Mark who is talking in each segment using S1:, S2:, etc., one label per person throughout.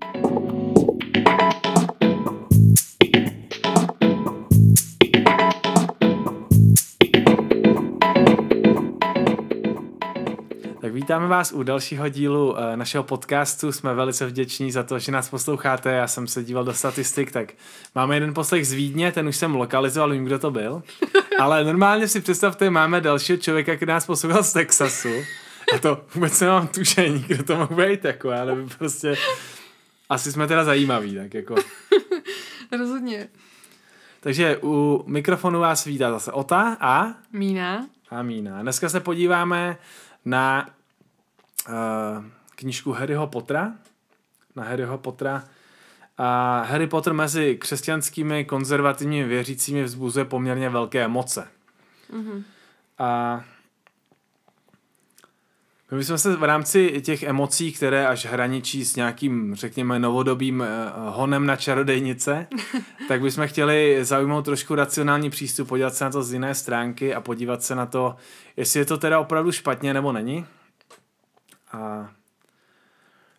S1: Tak vítáme vás u dalšího dílu eh, našeho podcastu. Jsme velice vděční za to, že nás posloucháte. Já jsem se díval do statistik, tak máme jeden poslech z Vídně, ten už jsem lokalizoval, vím, kdo to byl. Ale normálně si představte, máme dalšího člověka, který nás poslouchal z Texasu. A to vůbec nemám tušení, kdo to mohl být, jako, ale prostě asi jsme teda zajímaví, tak jako.
S2: Rozhodně.
S1: Takže u mikrofonu vás vítá zase Ota a...
S2: Mína.
S1: A Mína. Dneska se podíváme na uh, knížku Harryho Pottera. Na Harryho Pottera. A Harry Potter mezi křesťanskými konzervativními věřícími vzbuzuje poměrně velké emoce. Mm-hmm. A my bychom se v rámci těch emocí, které až hraničí s nějakým, řekněme, novodobým uh, honem na čarodejnice, tak bychom chtěli zaujmout trošku racionální přístup, podívat se na to z jiné stránky a podívat se na to, jestli je to teda opravdu špatně nebo není. A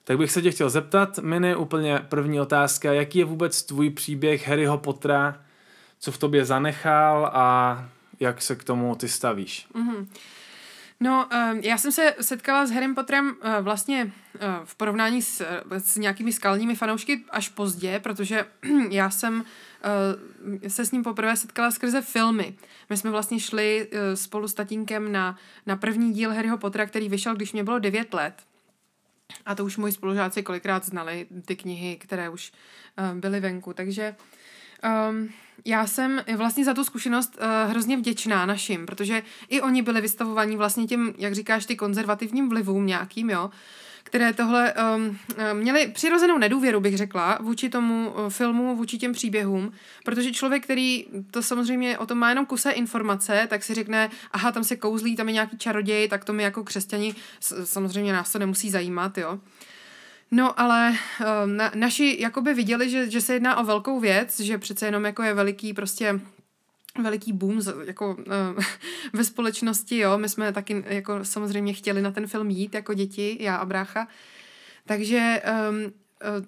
S1: tak bych se tě chtěl zeptat, Mini, úplně první otázka, jaký je vůbec tvůj příběh Harryho Pottera, co v tobě zanechal a jak se k tomu ty stavíš?
S2: Mm-hmm. No, uh, já jsem se setkala s Harrym Potterem uh, vlastně uh, v porovnání s, uh, s nějakými skalními fanoušky až pozdě, protože já jsem se s ním poprvé setkala skrze filmy. My jsme vlastně šli spolu s tatínkem na, na první díl Harryho Pottera, který vyšel, když mě bylo 9 let. A to už moji spolužáci kolikrát znali, ty knihy, které už byly venku. Takže um, já jsem vlastně za tu zkušenost uh, hrozně vděčná našim, protože i oni byli vystavovaní vlastně těm, jak říkáš, ty konzervativním vlivům nějakým, jo, které tohle um, měli přirozenou nedůvěru, bych řekla, vůči tomu uh, filmu, vůči těm příběhům, protože člověk, který to samozřejmě o tom má jenom kuse informace, tak si řekne, aha, tam se kouzlí, tam je nějaký čaroděj, tak to my jako křesťani, samozřejmě nás to nemusí zajímat, jo. No, ale uh, na, naši jakoby viděli, že, že se jedná o velkou věc, že přece jenom jako je veliký prostě veliký boom jako uh, ve společnosti, jo, my jsme taky jako samozřejmě chtěli na ten film jít jako děti, já a brácha, takže um,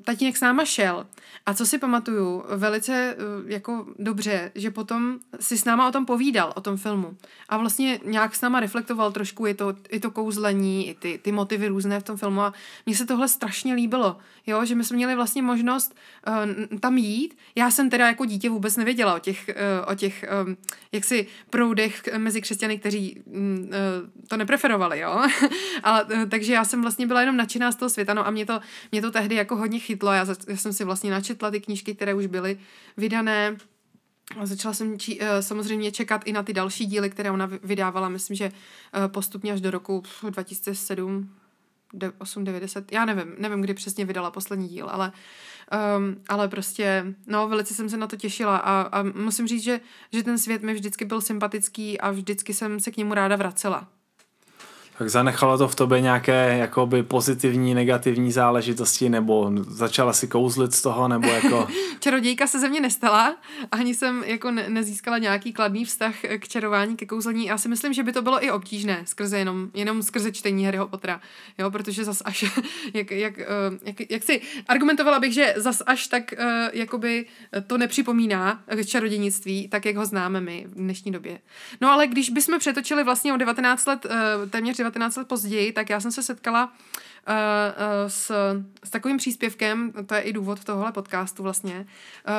S2: tatínek s náma šel. A co si pamatuju velice eh, jako dobře, že potom si s náma o tom povídal, o tom filmu. A vlastně nějak s náma reflektoval trošku i to, i to kouzlení, i ty, ty motivy různé v tom filmu. A mně se tohle strašně líbilo, jo, že my jsme měli vlastně možnost uh, tam jít. Já jsem teda jako dítě vůbec nevěděla o těch, uh, o těch um, jaksi proudech mezi křesťany, kteří um, uh, to nepreferovali, jo. Ale, uh, takže já jsem vlastně byla jenom nadšená z toho světa, no a mě to, mě to tehdy jako hodně chytlo. Já, já jsem si vlastně načetla ty knížky, které už byly vydané. A začala jsem či, uh, samozřejmě čekat i na ty další díly, které ona vydávala, myslím, že uh, postupně až do roku 2007, 8, 90, já nevím, nevím, kdy přesně vydala poslední díl, ale, um, ale prostě, no, velice jsem se na to těšila a, a musím říct, že, že ten svět mi vždycky byl sympatický a vždycky jsem se k němu ráda vracela.
S1: Tak zanechalo to v tobě nějaké jakoby pozitivní, negativní záležitosti, nebo začala si kouzlit z toho, nebo jako...
S2: Čarodějka se ze mě nestala, ani jsem jako ne- nezískala nějaký kladný vztah k čarování, ke kouzlení. Já si myslím, že by to bylo i obtížné, skrze jenom, jenom skrze čtení Harryho Pottera, jo, protože zas až, jak, jak, eh, jak, jak si argumentovala bych, že zas až tak uh, jakoby to nepřipomíná čarodějnictví, tak jak ho známe my v dnešní době. No ale když bychom přetočili vlastně o 19 let, uh, téměř 19 let později, tak já jsem se setkala uh, uh, s, s takovým příspěvkem, to je i důvod tohohle podcastu vlastně,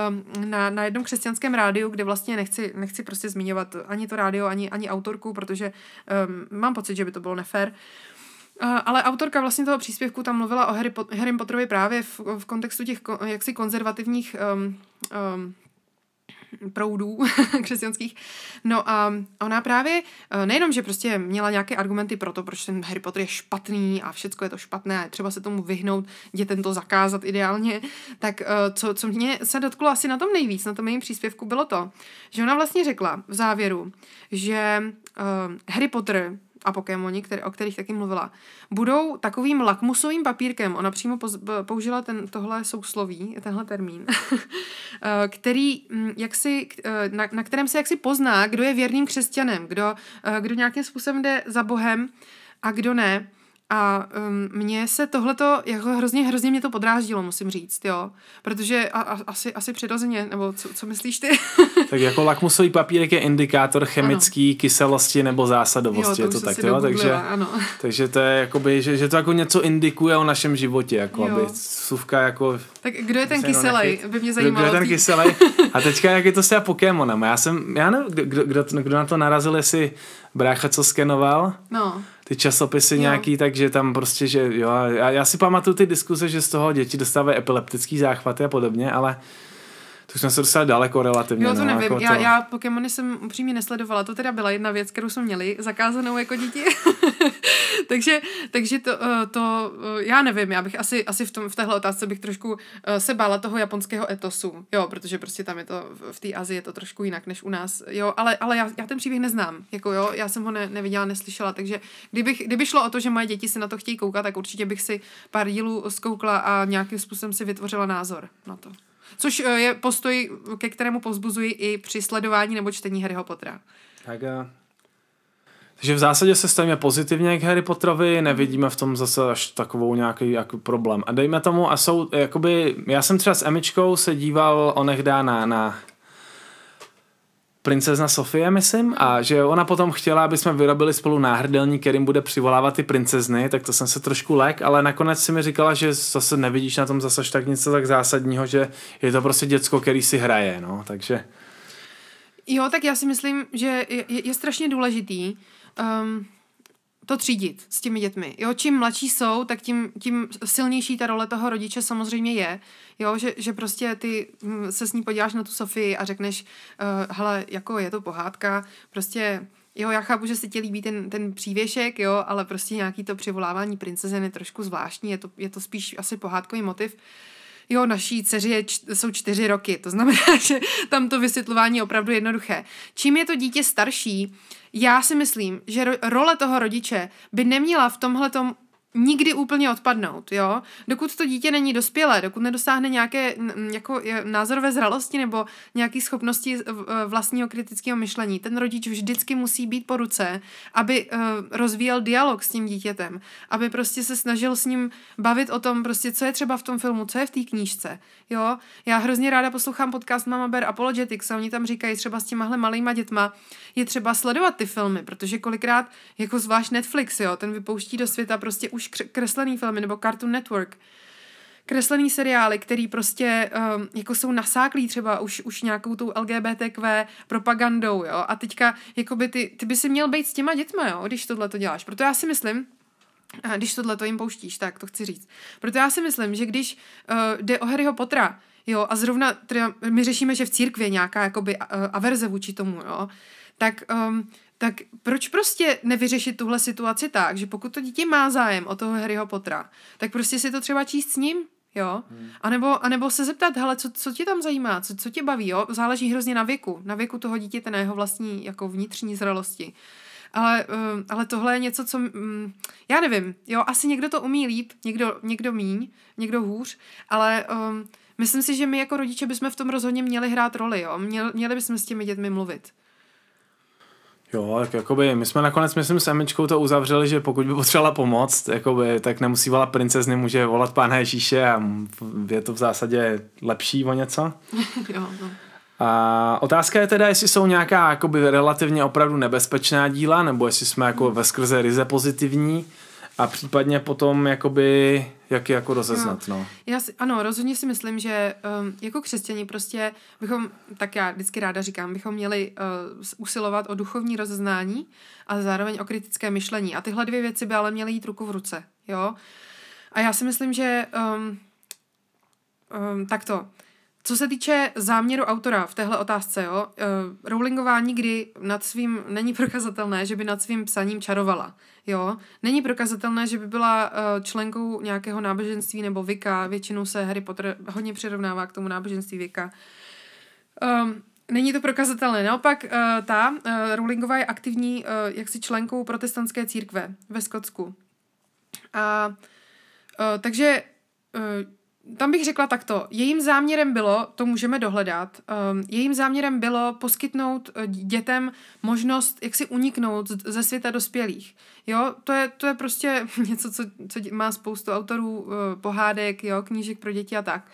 S2: um, na, na jednom křesťanském rádiu, kde vlastně nechci, nechci prostě zmiňovat ani to rádio, ani, ani autorku, protože um, mám pocit, že by to bylo nefér. Ale autorka vlastně toho příspěvku tam mluvila o Harry Potterovi právě v, v kontextu těch jaksi konzervativních um, um, proudů křesťanských. No a ona právě eh, nejenom, že prostě měla nějaké argumenty pro to, proč ten Harry Potter je špatný a všechno je to špatné a třeba se tomu vyhnout, dětem to zakázat ideálně, tak eh, co, co mě se dotklo asi na tom nejvíc, na tom jejím příspěvku, bylo to, že ona vlastně řekla v závěru, že uh, Harry Potter a Pokémoni, které, o kterých taky mluvila, budou takovým lakmusovým papírkem, ona přímo poz, použila ten, tohle sousloví, tenhle termín, eh, který, hm, jak si, eh, na, na kterém se jaksi pozná, kdo je věrným křesťanem, kdo, eh, kdo nějakým způsobem jde za Bohem a kdo ne. A um, mně se tohleto, jako hrozně, hrozně mě to podráždilo, musím říct, jo. Protože a, a, asi, asi přirozeně, nebo co, co myslíš ty?
S1: tak jako lakmusový papírek je indikátor chemický ano. kyselosti nebo zásadovosti, jo, to je to tak, jo? Takže, ano. takže to je jakoby, že, že to jako něco indikuje o našem životě, jako jo. aby suvka jako...
S2: Tak kdo je ten kyselej, by mě zajímalo.
S1: Kdo je ten kyselej? A teďka jak je to s těma Pokémonem? Já jsem, já nevím, kdo, kdo, kdo na to narazil, jestli brácha, co skenoval. No ty časopisy jo. nějaký, takže tam prostě, že jo, já, já si pamatuju ty diskuze, že z toho děti dostávají epileptický záchvaty a podobně, ale to už jsme se dostali daleko relativně.
S2: Jo, to
S1: no,
S2: nevím.
S1: Jako
S2: já,
S1: to...
S2: já Pokémony jsem upřímně nesledovala. To teda byla jedna věc, kterou jsme měli zakázanou jako děti. takže, takže to, eh, to, eh, já nevím, já bych asi, asi v, tom, v téhle otázce bych trošku eh, se bála toho japonského etosu, jo, protože prostě tam je to, v té Azii je to trošku jinak než u nás, jo, ale, ale já, já ten příběh neznám, jako jo, já jsem ho ne, neviděla, neslyšela, takže kdybych, kdyby šlo o to, že moje děti se na to chtějí koukat, tak určitě bych si pár dílů zkoukla a nějakým způsobem si vytvořila názor na to. Což je postoj, ke kterému povzbuzuji i při sledování nebo čtení Harryho Pottera.
S1: Tak a takže v zásadě se stavíme pozitivně k Harry Potterovi, nevidíme v tom zase až takovou nějaký jako problém. A dejme tomu, a jsou, jakoby, já jsem třeba s Emičkou se díval onehdá na, na princezna Sofie, myslím, a že ona potom chtěla, aby jsme vyrobili spolu náhrdelník, kterým bude přivolávat ty princezny, tak to jsem se trošku lek, ale nakonec si mi říkala, že zase nevidíš na tom zase tak něco tak zásadního, že je to prostě děcko, který si hraje, no, takže...
S2: Jo, tak já si myslím, že je, je, strašně důležitý, um, to třídit s těmi dětmi. Jo, čím mladší jsou, tak tím, tím silnější ta role toho rodiče samozřejmě je. Jo, že, že prostě ty hm, se s ní podíváš na tu Sofii a řekneš, uh, hele, jako je to pohádka, prostě Jo, já chápu, že se ti líbí ten, ten přívěšek, jo, ale prostě nějaký to přivolávání princezny je trošku zvláštní, je to, je to spíš asi pohádkový motiv. Jo, naší dceři je, jsou čtyři roky, to znamená, že tam to vysvětlování je opravdu jednoduché. Čím je to dítě starší, já si myslím, že ro- role toho rodiče by neměla v tomhle nikdy úplně odpadnout, jo. Dokud to dítě není dospělé, dokud nedosáhne nějaké jako názorové zralosti nebo nějaké schopnosti vlastního kritického myšlení, ten rodič vždycky musí být po ruce, aby uh, rozvíjel dialog s tím dítětem, aby prostě se snažil s ním bavit o tom, prostě co je třeba v tom filmu, co je v té knížce, jo. Já hrozně ráda poslouchám podcast Mama Bear Apologetics a oni tam říkají třeba s těmahle malýma dětma, je třeba sledovat ty filmy, protože kolikrát, jako zvlášť Netflix, jo, ten vypouští do světa prostě už kreslený filmy nebo Cartoon Network, kreslený seriály, který prostě um, jako jsou nasáklí třeba už, už nějakou tou LGBTQ propagandou, jo, a teďka jakoby ty, ty by si měl být s těma dětma, jo, když tohle to děláš. Proto já si myslím, a když tohle to jim pouštíš, tak to chci říct. Proto já si myslím, že když uh, jde o Harryho Pottera, jo, a zrovna teda my řešíme, že v církvi nějaká jakoby uh, averze vůči tomu, jo, tak um, tak proč prostě nevyřešit tuhle situaci tak, že pokud to dítě má zájem o toho Harryho Pottera, tak prostě si to třeba číst s ním, jo? Hmm. A, nebo, a nebo se zeptat, hele, co, co tě tam zajímá, co, co tě baví, jo? Záleží hrozně na věku, na věku toho dítěte, na jeho vlastní jako vnitřní zralosti. Ale, um, ale tohle je něco, co, já nevím, jo, asi někdo to umí líp, někdo, někdo míň, někdo hůř, ale um, myslím si, že my jako rodiče bychom v tom rozhodně měli hrát roli, jo? Měli, měli bychom s těmi dětmi mluvit.
S1: Jo, tak jakoby my jsme nakonec, myslím, s Emičkou to uzavřeli, že pokud by potřebovala pomoc, jakoby, tak nemusí volat princezny, může volat pána Ježíše a je to v zásadě lepší o něco. jo, no. A otázka je teda, jestli jsou nějaká jakoby relativně opravdu nebezpečná díla, nebo jestli jsme jako ve skrze ryze pozitivní a případně potom jakoby jak je jako rozeznat, no.
S2: Já si, ano, rozhodně si myslím, že um, jako křesťani prostě bychom, tak já vždycky ráda říkám, bychom měli uh, usilovat o duchovní rozeznání a zároveň o kritické myšlení. A tyhle dvě věci by ale měly jít ruku v ruce, jo. A já si myslím, že um, um, takto, co se týče záměru autora v téhle otázce, jo, uh, Rowlingová nikdy nad svým, není prokazatelné, že by nad svým psaním čarovala. Jo, není prokazatelné, že by byla uh, členkou nějakého náboženství nebo Vika. Většinou se Harry Potter hodně přirovnává k tomu náboženství Vika. Um, Není to prokazatelné. Naopak uh, ta uh, Rowlingová je aktivní uh, jaksi členkou protestantské církve ve Skotsku. A uh, takže uh, tam bych řekla takto. Jejím záměrem bylo, to můžeme dohledat, um, jejím záměrem bylo poskytnout uh, dětem možnost, jak si uniknout ze světa dospělých. Jo, to je, to je prostě něco, co, co má spoustu autorů uh, pohádek, jo, knížek pro děti a tak.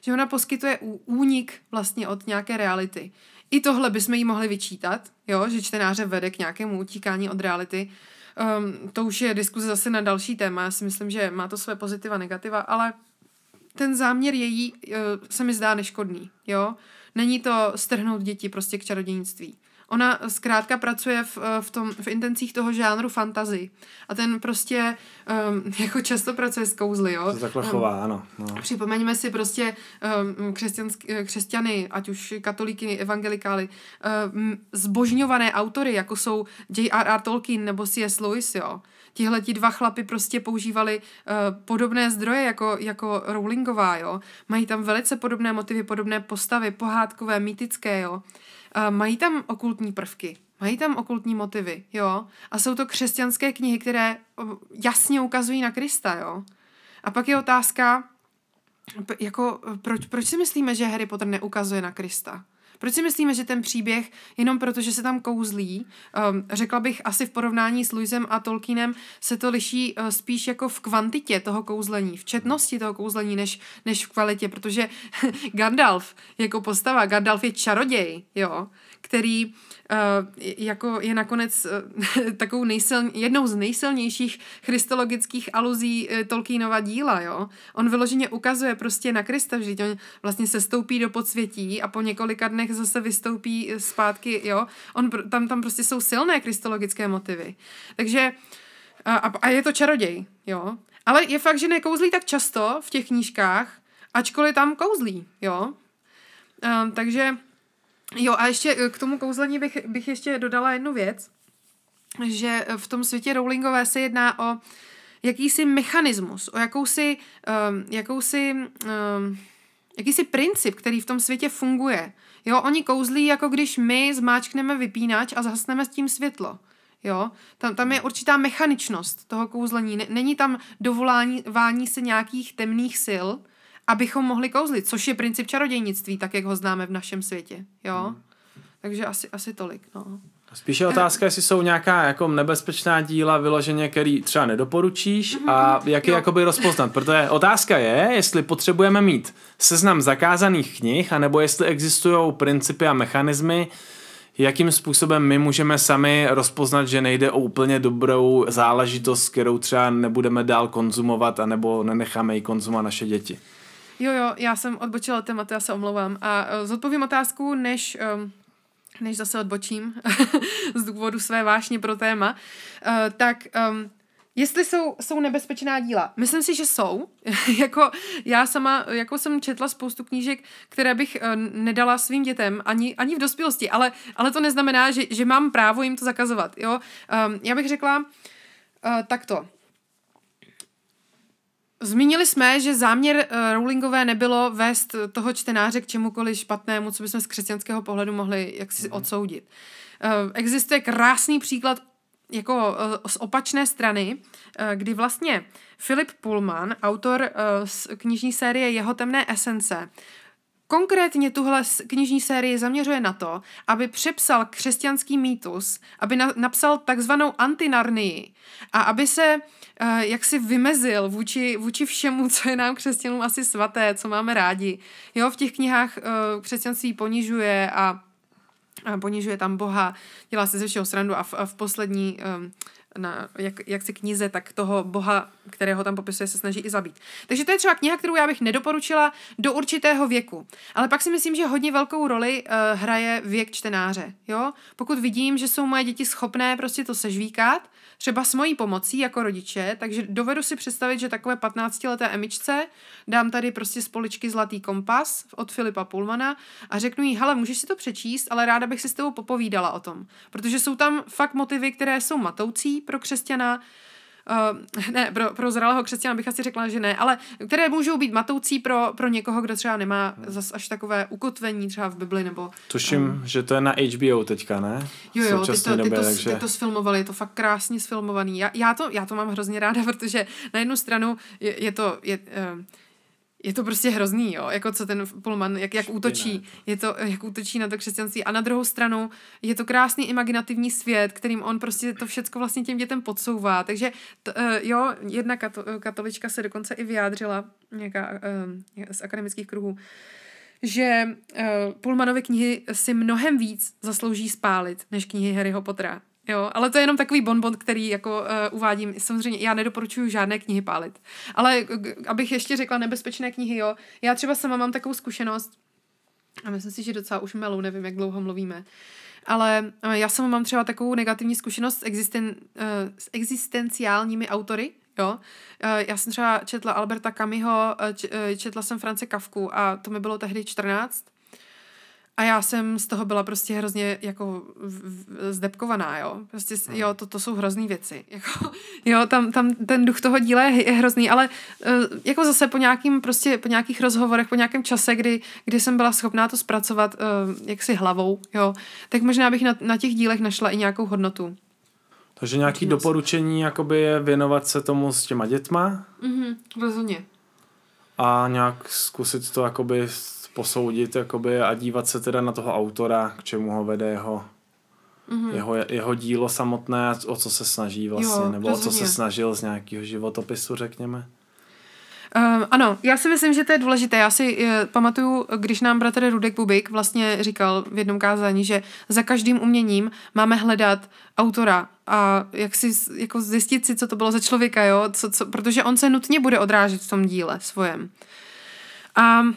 S2: Že ona poskytuje únik vlastně od nějaké reality. I tohle bychom jí mohli vyčítat, jo, že čtenáře vede k nějakému utíkání od reality. Um, to už je diskuze zase na další téma. Já si myslím, že má to své pozitiva, negativa, ale ten záměr její uh, se mi zdá neškodný, jo. Není to strhnout děti prostě k čarodějnictví. Ona zkrátka pracuje v, eh, v, tom, v intencích toho žánru fantazy. A ten prostě um, jako často pracuje s kouzly, jo.
S1: To takhle chová, um, ano. No.
S2: Připomeňme si prostě um, křesťany, ať už katolíky, evangelikály, um, zbožňované autory, jako jsou J.R.R. Tolkien nebo C.S. Lewis, jo tihle ti dva chlapy prostě používali uh, podobné zdroje jako, jako Rowlingová, jo. Mají tam velice podobné motivy, podobné postavy, pohádkové, mýtické, jo. Uh, mají tam okultní prvky, mají tam okultní motivy, jo. A jsou to křesťanské knihy, které jasně ukazují na Krista, jo. A pak je otázka, jako, proč, proč si myslíme, že Harry Potter neukazuje na Krista? Proč si myslíme, že ten příběh, jenom proto, že se tam kouzlí, um, řekla bych asi v porovnání s Louisem a Tolkienem, se to liší uh, spíš jako v kvantitě toho kouzlení, v četnosti toho kouzlení, než, než v kvalitě, protože Gandalf jako postava, Gandalf je čaroděj, jo, který uh, jako je nakonec uh, takovou nejsiln, jednou z nejsilnějších christologických aluzí uh, Tolkienova díla, jo. On vyloženě ukazuje prostě na Krista, že on vlastně se stoupí do podsvětí a po několika dnech zase vystoupí zpátky, jo. On, tam, tam prostě jsou silné kristologické motivy. Takže a, a je to čaroděj, jo. Ale je fakt, že nekouzlí tak často v těch knížkách, ačkoliv tam kouzlí, jo. Um, takže Jo a ještě eh, k tomu kouzlení bych, bych ještě dodala jednu věc, že eh, v tom světě Rowlingové se jedná o jakýsi mechanismus, o jakousi, um, jakousi um, jakýsi princip, který v tom světě funguje. Jo, oni kouzlí, jako když my zmáčkneme vypínač a zhasneme s tím světlo. Jo, tam, tam je určitá mechaničnost toho kouzlení. Není tam dovolání vání se nějakých temných sil, abychom mohli kouzlit, což je princip čarodějnictví, tak jak ho známe v našem světě. Jo? Hmm. Takže asi, asi tolik. No.
S1: Spíše otázka, jestli jsou nějaká jako nebezpečná díla vyloženě, který třeba nedoporučíš a mhm. jak je jakoby rozpoznat. Protože otázka je, jestli potřebujeme mít seznam zakázaných knih, anebo jestli existují principy a mechanismy, jakým způsobem my můžeme sami rozpoznat, že nejde o úplně dobrou záležitost, kterou třeba nebudeme dál konzumovat, anebo nenecháme ji konzumovat naše děti.
S2: Jo, jo, já jsem odbočila tématu, já se omlouvám. A uh, zodpovím otázku, než... Um, než zase odbočím z důvodu své vášně pro téma, uh, tak um, Jestli jsou, jsou nebezpečná díla, myslím si, že jsou. jako já sama, jako jsem četla spoustu knížek, které bych uh, nedala svým dětem ani, ani v dospělosti, ale, ale to neznamená, že, že mám právo jim to zakazovat. Jo? Um, já bych řekla uh, takto. Zmínili jsme, že záměr uh, Rowlingové nebylo vést toho čtenáře k čemukoliv špatnému, co bychom z křesťanského pohledu mohli jaksi mm-hmm. odsoudit. Uh, existuje krásný příklad jako uh, z opačné strany, uh, kdy vlastně Philip Pullman, autor uh, z knižní série Jeho temné esence, Konkrétně tuhle knižní série zaměřuje na to, aby přepsal křesťanský mýtus, aby na, napsal takzvanou antinarnii a aby se uh, jaksi vymezil vůči, vůči všemu, co je nám křesťanům asi svaté, co máme rádi. Jo, v těch knihách uh, křesťanství ponižuje a a ponižuje tam Boha, dělá se ze všeho srandu a v, a v poslední um, na, jak, jak si knize, tak toho boha, kterého tam popisuje, se snaží i zabít. Takže to je třeba kniha, kterou já bych nedoporučila do určitého věku. Ale pak si myslím, že hodně velkou roli uh, hraje věk čtenáře. Jo? Pokud vidím, že jsou moje děti schopné prostě to sežvíkat, třeba s mojí pomocí jako rodiče, takže dovedu si představit, že takové 15-leté emičce dám tady prostě z poličky Zlatý kompas od Filipa Pullmana a řeknu jí, hele, můžeš si to přečíst, ale ráda bych si s tebou popovídala o tom. Protože jsou tam fakt motivy, které jsou matoucí pro křesťana, Uh, ne, pro, pro zralého křesťana bych asi řekla, že ne, ale které můžou být matoucí pro, pro někoho, kdo třeba nemá zas až takové ukotvení třeba v Bibli nebo...
S1: Tuším, um, že to je na HBO teďka, ne?
S2: Jo, jo, ty to, ty, to, takže... ty to sfilmovali, je to fakt krásně sfilmovaný. Já, já, to, já to mám hrozně ráda, protože na jednu stranu je, je to... Je, uh, je to prostě hrozný, jo, jako co ten Pullman, jak, jak útočí, je to, jak útočí na to křesťanství. A na druhou stranu je to krásný imaginativní svět, kterým on prostě to všecko vlastně těm dětem podsouvá, takže to, uh, jo, jedna kato, katolička se dokonce i vyjádřila, nějaká uh, z akademických kruhů, že uh, Pullmanovy knihy si mnohem víc zaslouží spálit, než knihy Harryho Pottera. Jo, ale to je jenom takový bonbon, který jako uh, uvádím. Samozřejmě já nedoporučuju žádné knihy pálit. Ale abych ještě řekla nebezpečné knihy, jo. Já třeba sama mám takovou zkušenost, a myslím si, že docela už melu, nevím, jak dlouho mluvíme. Ale uh, já sama mám třeba takovou negativní zkušenost s, existen, uh, s existenciálními autory, Jo, já jsem třeba četla Alberta uh, četla jsem France Kafku a to mi bylo tehdy 14 a já jsem z toho byla prostě hrozně jako zdepkovaná, jo. Prostě, s- jo, to, to jsou hrozný věci. Jako, jo, tam, tam ten duch toho díla je, je hrozný, ale uh, jako zase po nějakým, prostě po nějakých rozhovorech, po nějakém čase, kdy, kdy jsem byla schopná to zpracovat uh, jaksi hlavou, jo, tak možná bych na, na těch dílech našla i nějakou hodnotu.
S1: Takže nějaký
S2: Přínos.
S1: doporučení jakoby je věnovat se tomu s těma dětma
S2: Mhm, rozhodně.
S1: a nějak zkusit to jakoby posoudit jakoby a dívat se teda na toho autora, k čemu ho vede jeho,
S2: Mhm.
S1: jeho, jeho dílo samotné, o co se snaží vlastně,
S2: Jo,
S1: nebo o co se
S2: rozhodně.
S1: snažil z nějakého životopisu, řekněme.
S2: Um, ano, já si myslím, že to je důležité. Já si uh, pamatuju, když nám bratr Rudek Bubik vlastně říkal v jednom kázání, že za každým uměním máme hledat autora a jak si jako zjistit si, co to bylo za člověka, jo? Co, co, protože on se nutně bude odrážet v tom díle svojem. A Um,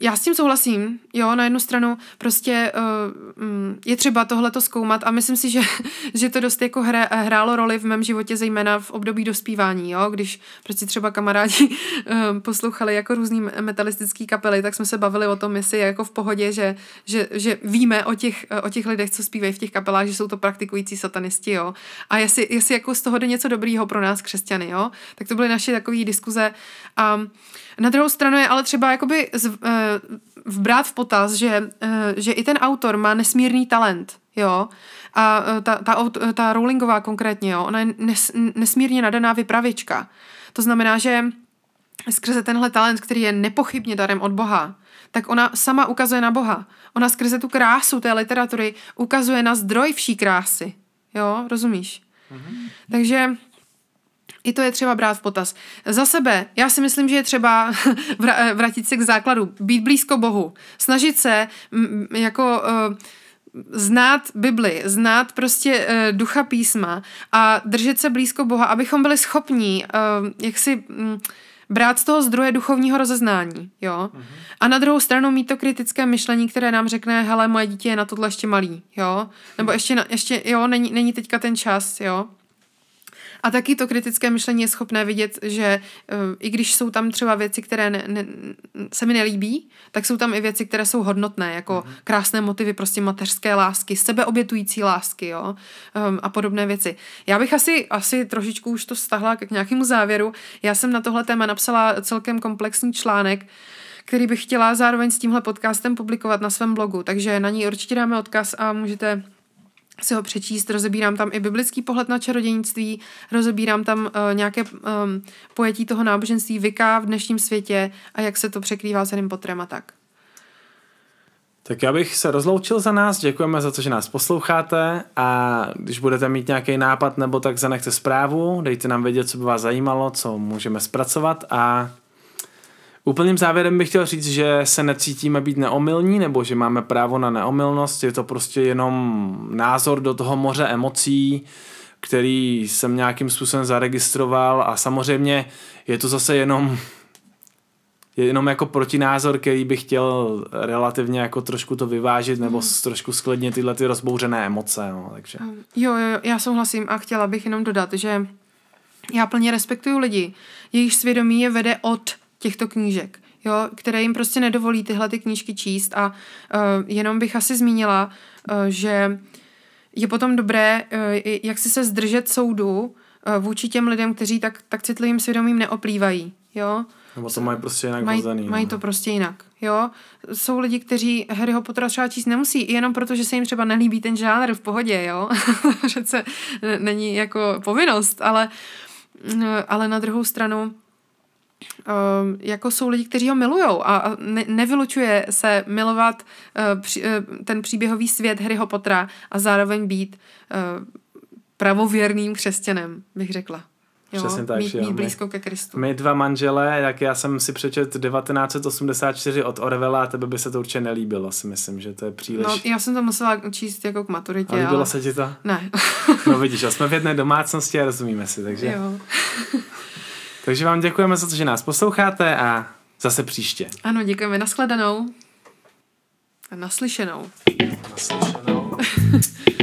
S2: já s tím souhlasím, jo, na jednu stranu prostě um, je třeba tohleto zkoumat a myslím si, že, že to dost jako hra, hrálo roli v mém životě, zejména v období dospívání, jo, když prostě třeba kamarádi um, poslouchali jako různý metalistický kapely, tak jsme se bavili o tom, jestli je jako v pohodě, že, že, že víme o těch, o těch lidech, co zpívají v těch kapelách, že jsou to praktikující satanisti, jo, a jestli, jestli jako z toho jde něco dobrýho pro nás křesťany, jo, tak to byly naše takové diskuze. A na druhou stranu je ale třeba jakoby z, uh, vbrát v potaz, že, uh, že i ten autor má nesmírný talent, jo, a uh, ta, ta, ta Rowlingová konkrétně, jo, ona je nes, nesmírně nadaná vypravěčka. To znamená, že skrze tenhle talent, který je nepochybně darem od Boha, tak ona sama ukazuje na Boha. Ona skrze tu krásu té literatury ukazuje na zdroj vší krásy. Jo, rozumíš? Mm-hmm. Takže i to je třeba brát v potaz. Za sebe, já si myslím, že je třeba vrátit se k základu, být blízko Bohu, snažit se jako uh, znát Bibli, znát prostě uh, ducha písma a držet se blízko Boha, abychom byli schopní uh, jak si um, brát z toho zdroje duchovního rozeznání, jo. Mm-hmm. A na druhou stranu mít to kritické myšlení, které nám řekne, hele, moje dítě je na tohle ještě malý, jo. Nebo ještě, na, ještě jo, není, není teďka ten čas, jo. A taky to kritické myšlení je schopné vidět, že uh, i když jsou tam třeba věci, které ne, ne, se mi nelíbí, tak jsou tam i věci, které jsou hodnotné, jako mm-hmm. krásné motivy prostě mateřské lásky, sebeobětující lásky, jo, um, a podobné věci. Já bych asi, asi trošičku už to stahla k nějakému závěru. Já jsem na tohle téma napsala celkem komplexní článek, který bych chtěla zároveň s tímhle podcastem publikovat na svém blogu, takže na ní určitě dáme odkaz a můžete si ho přečíst, rozebírám tam i biblický pohled na čarodějnictví, rozebírám tam uh, nějaké um, pojetí toho náboženství Vika v dnešním světě a jak se to překrývá s Harrym Potterem a tak.
S1: Tak já bych se rozloučil za nás, děkujeme za to, že nás posloucháte. A když budete mít nějaký nápad nebo tak zanechte zprávu, dejte nám vědět, co by vás zajímalo, co můžeme zpracovat a Úplným závěrem bych chtěl říct, že se necítíme být neomylní nebo že máme právo na neomylnost, je to prostě jenom názor do toho moře emocí, který jsem nějakým způsobem zaregistroval a samozřejmě je to zase jenom je jenom jako protinázor, který bych chtěl relativně jako trošku to vyvážit nebo mm. trošku sklidnit tyhle ty rozbouřené emoce, no, takže.
S2: Jo, jo, jo, já souhlasím a chtěla bych jenom dodat, že já plně respektuju lidi, jejich svědomí je vede od těchto knížek, jo, které jim prostě nedovolí tyhle ty knížky číst a uh, jenom bych asi zmínila, uh, že je potom dobré, uh, jak si se zdržet soudu uh, vůči těm lidem, kteří tak, tak citlivým svědomím neoplývají, jo.
S1: Nebo to mají prostě jinak
S2: mají,
S1: vozený.
S2: mají
S1: no.
S2: to prostě jinak, jo. Jsou lidi, kteří Harryho Pottera třeba číst nemusí, jenom proto, že se jim třeba nelíbí ten žánr v pohodě, jo. Přece není jako povinnost, ale, ale na druhou stranu uh, jako jsou lidi, kteří ho milujou a, ne, nevylučuje se milovat uh, při, uh, ten příběhový svět Harryho Pottera a zároveň být uh, pravověrným křesťanem, bych řekla. Jo,
S1: Přesně tak,
S2: mít,
S1: jo.
S2: mít blízko ke Kristu.
S1: My dva manželé, jak já jsem si přečet 1984 od Orwella a tebe by se to určitě nelíbilo, si myslím, že to je příliš...
S2: No, já jsem to musela číst jako k maturitě,
S1: a líbilo
S2: ale...
S1: se ti to?
S2: Ne.
S1: No vidíš, jsme v jedné domácnosti a rozumíme si, takže...
S2: jo.
S1: Takže vám děkujeme za to, že nás posloucháte a zase příště.
S2: Ano, děkujeme. Naschledanou. A naslyšenou.
S1: Naslyšenou.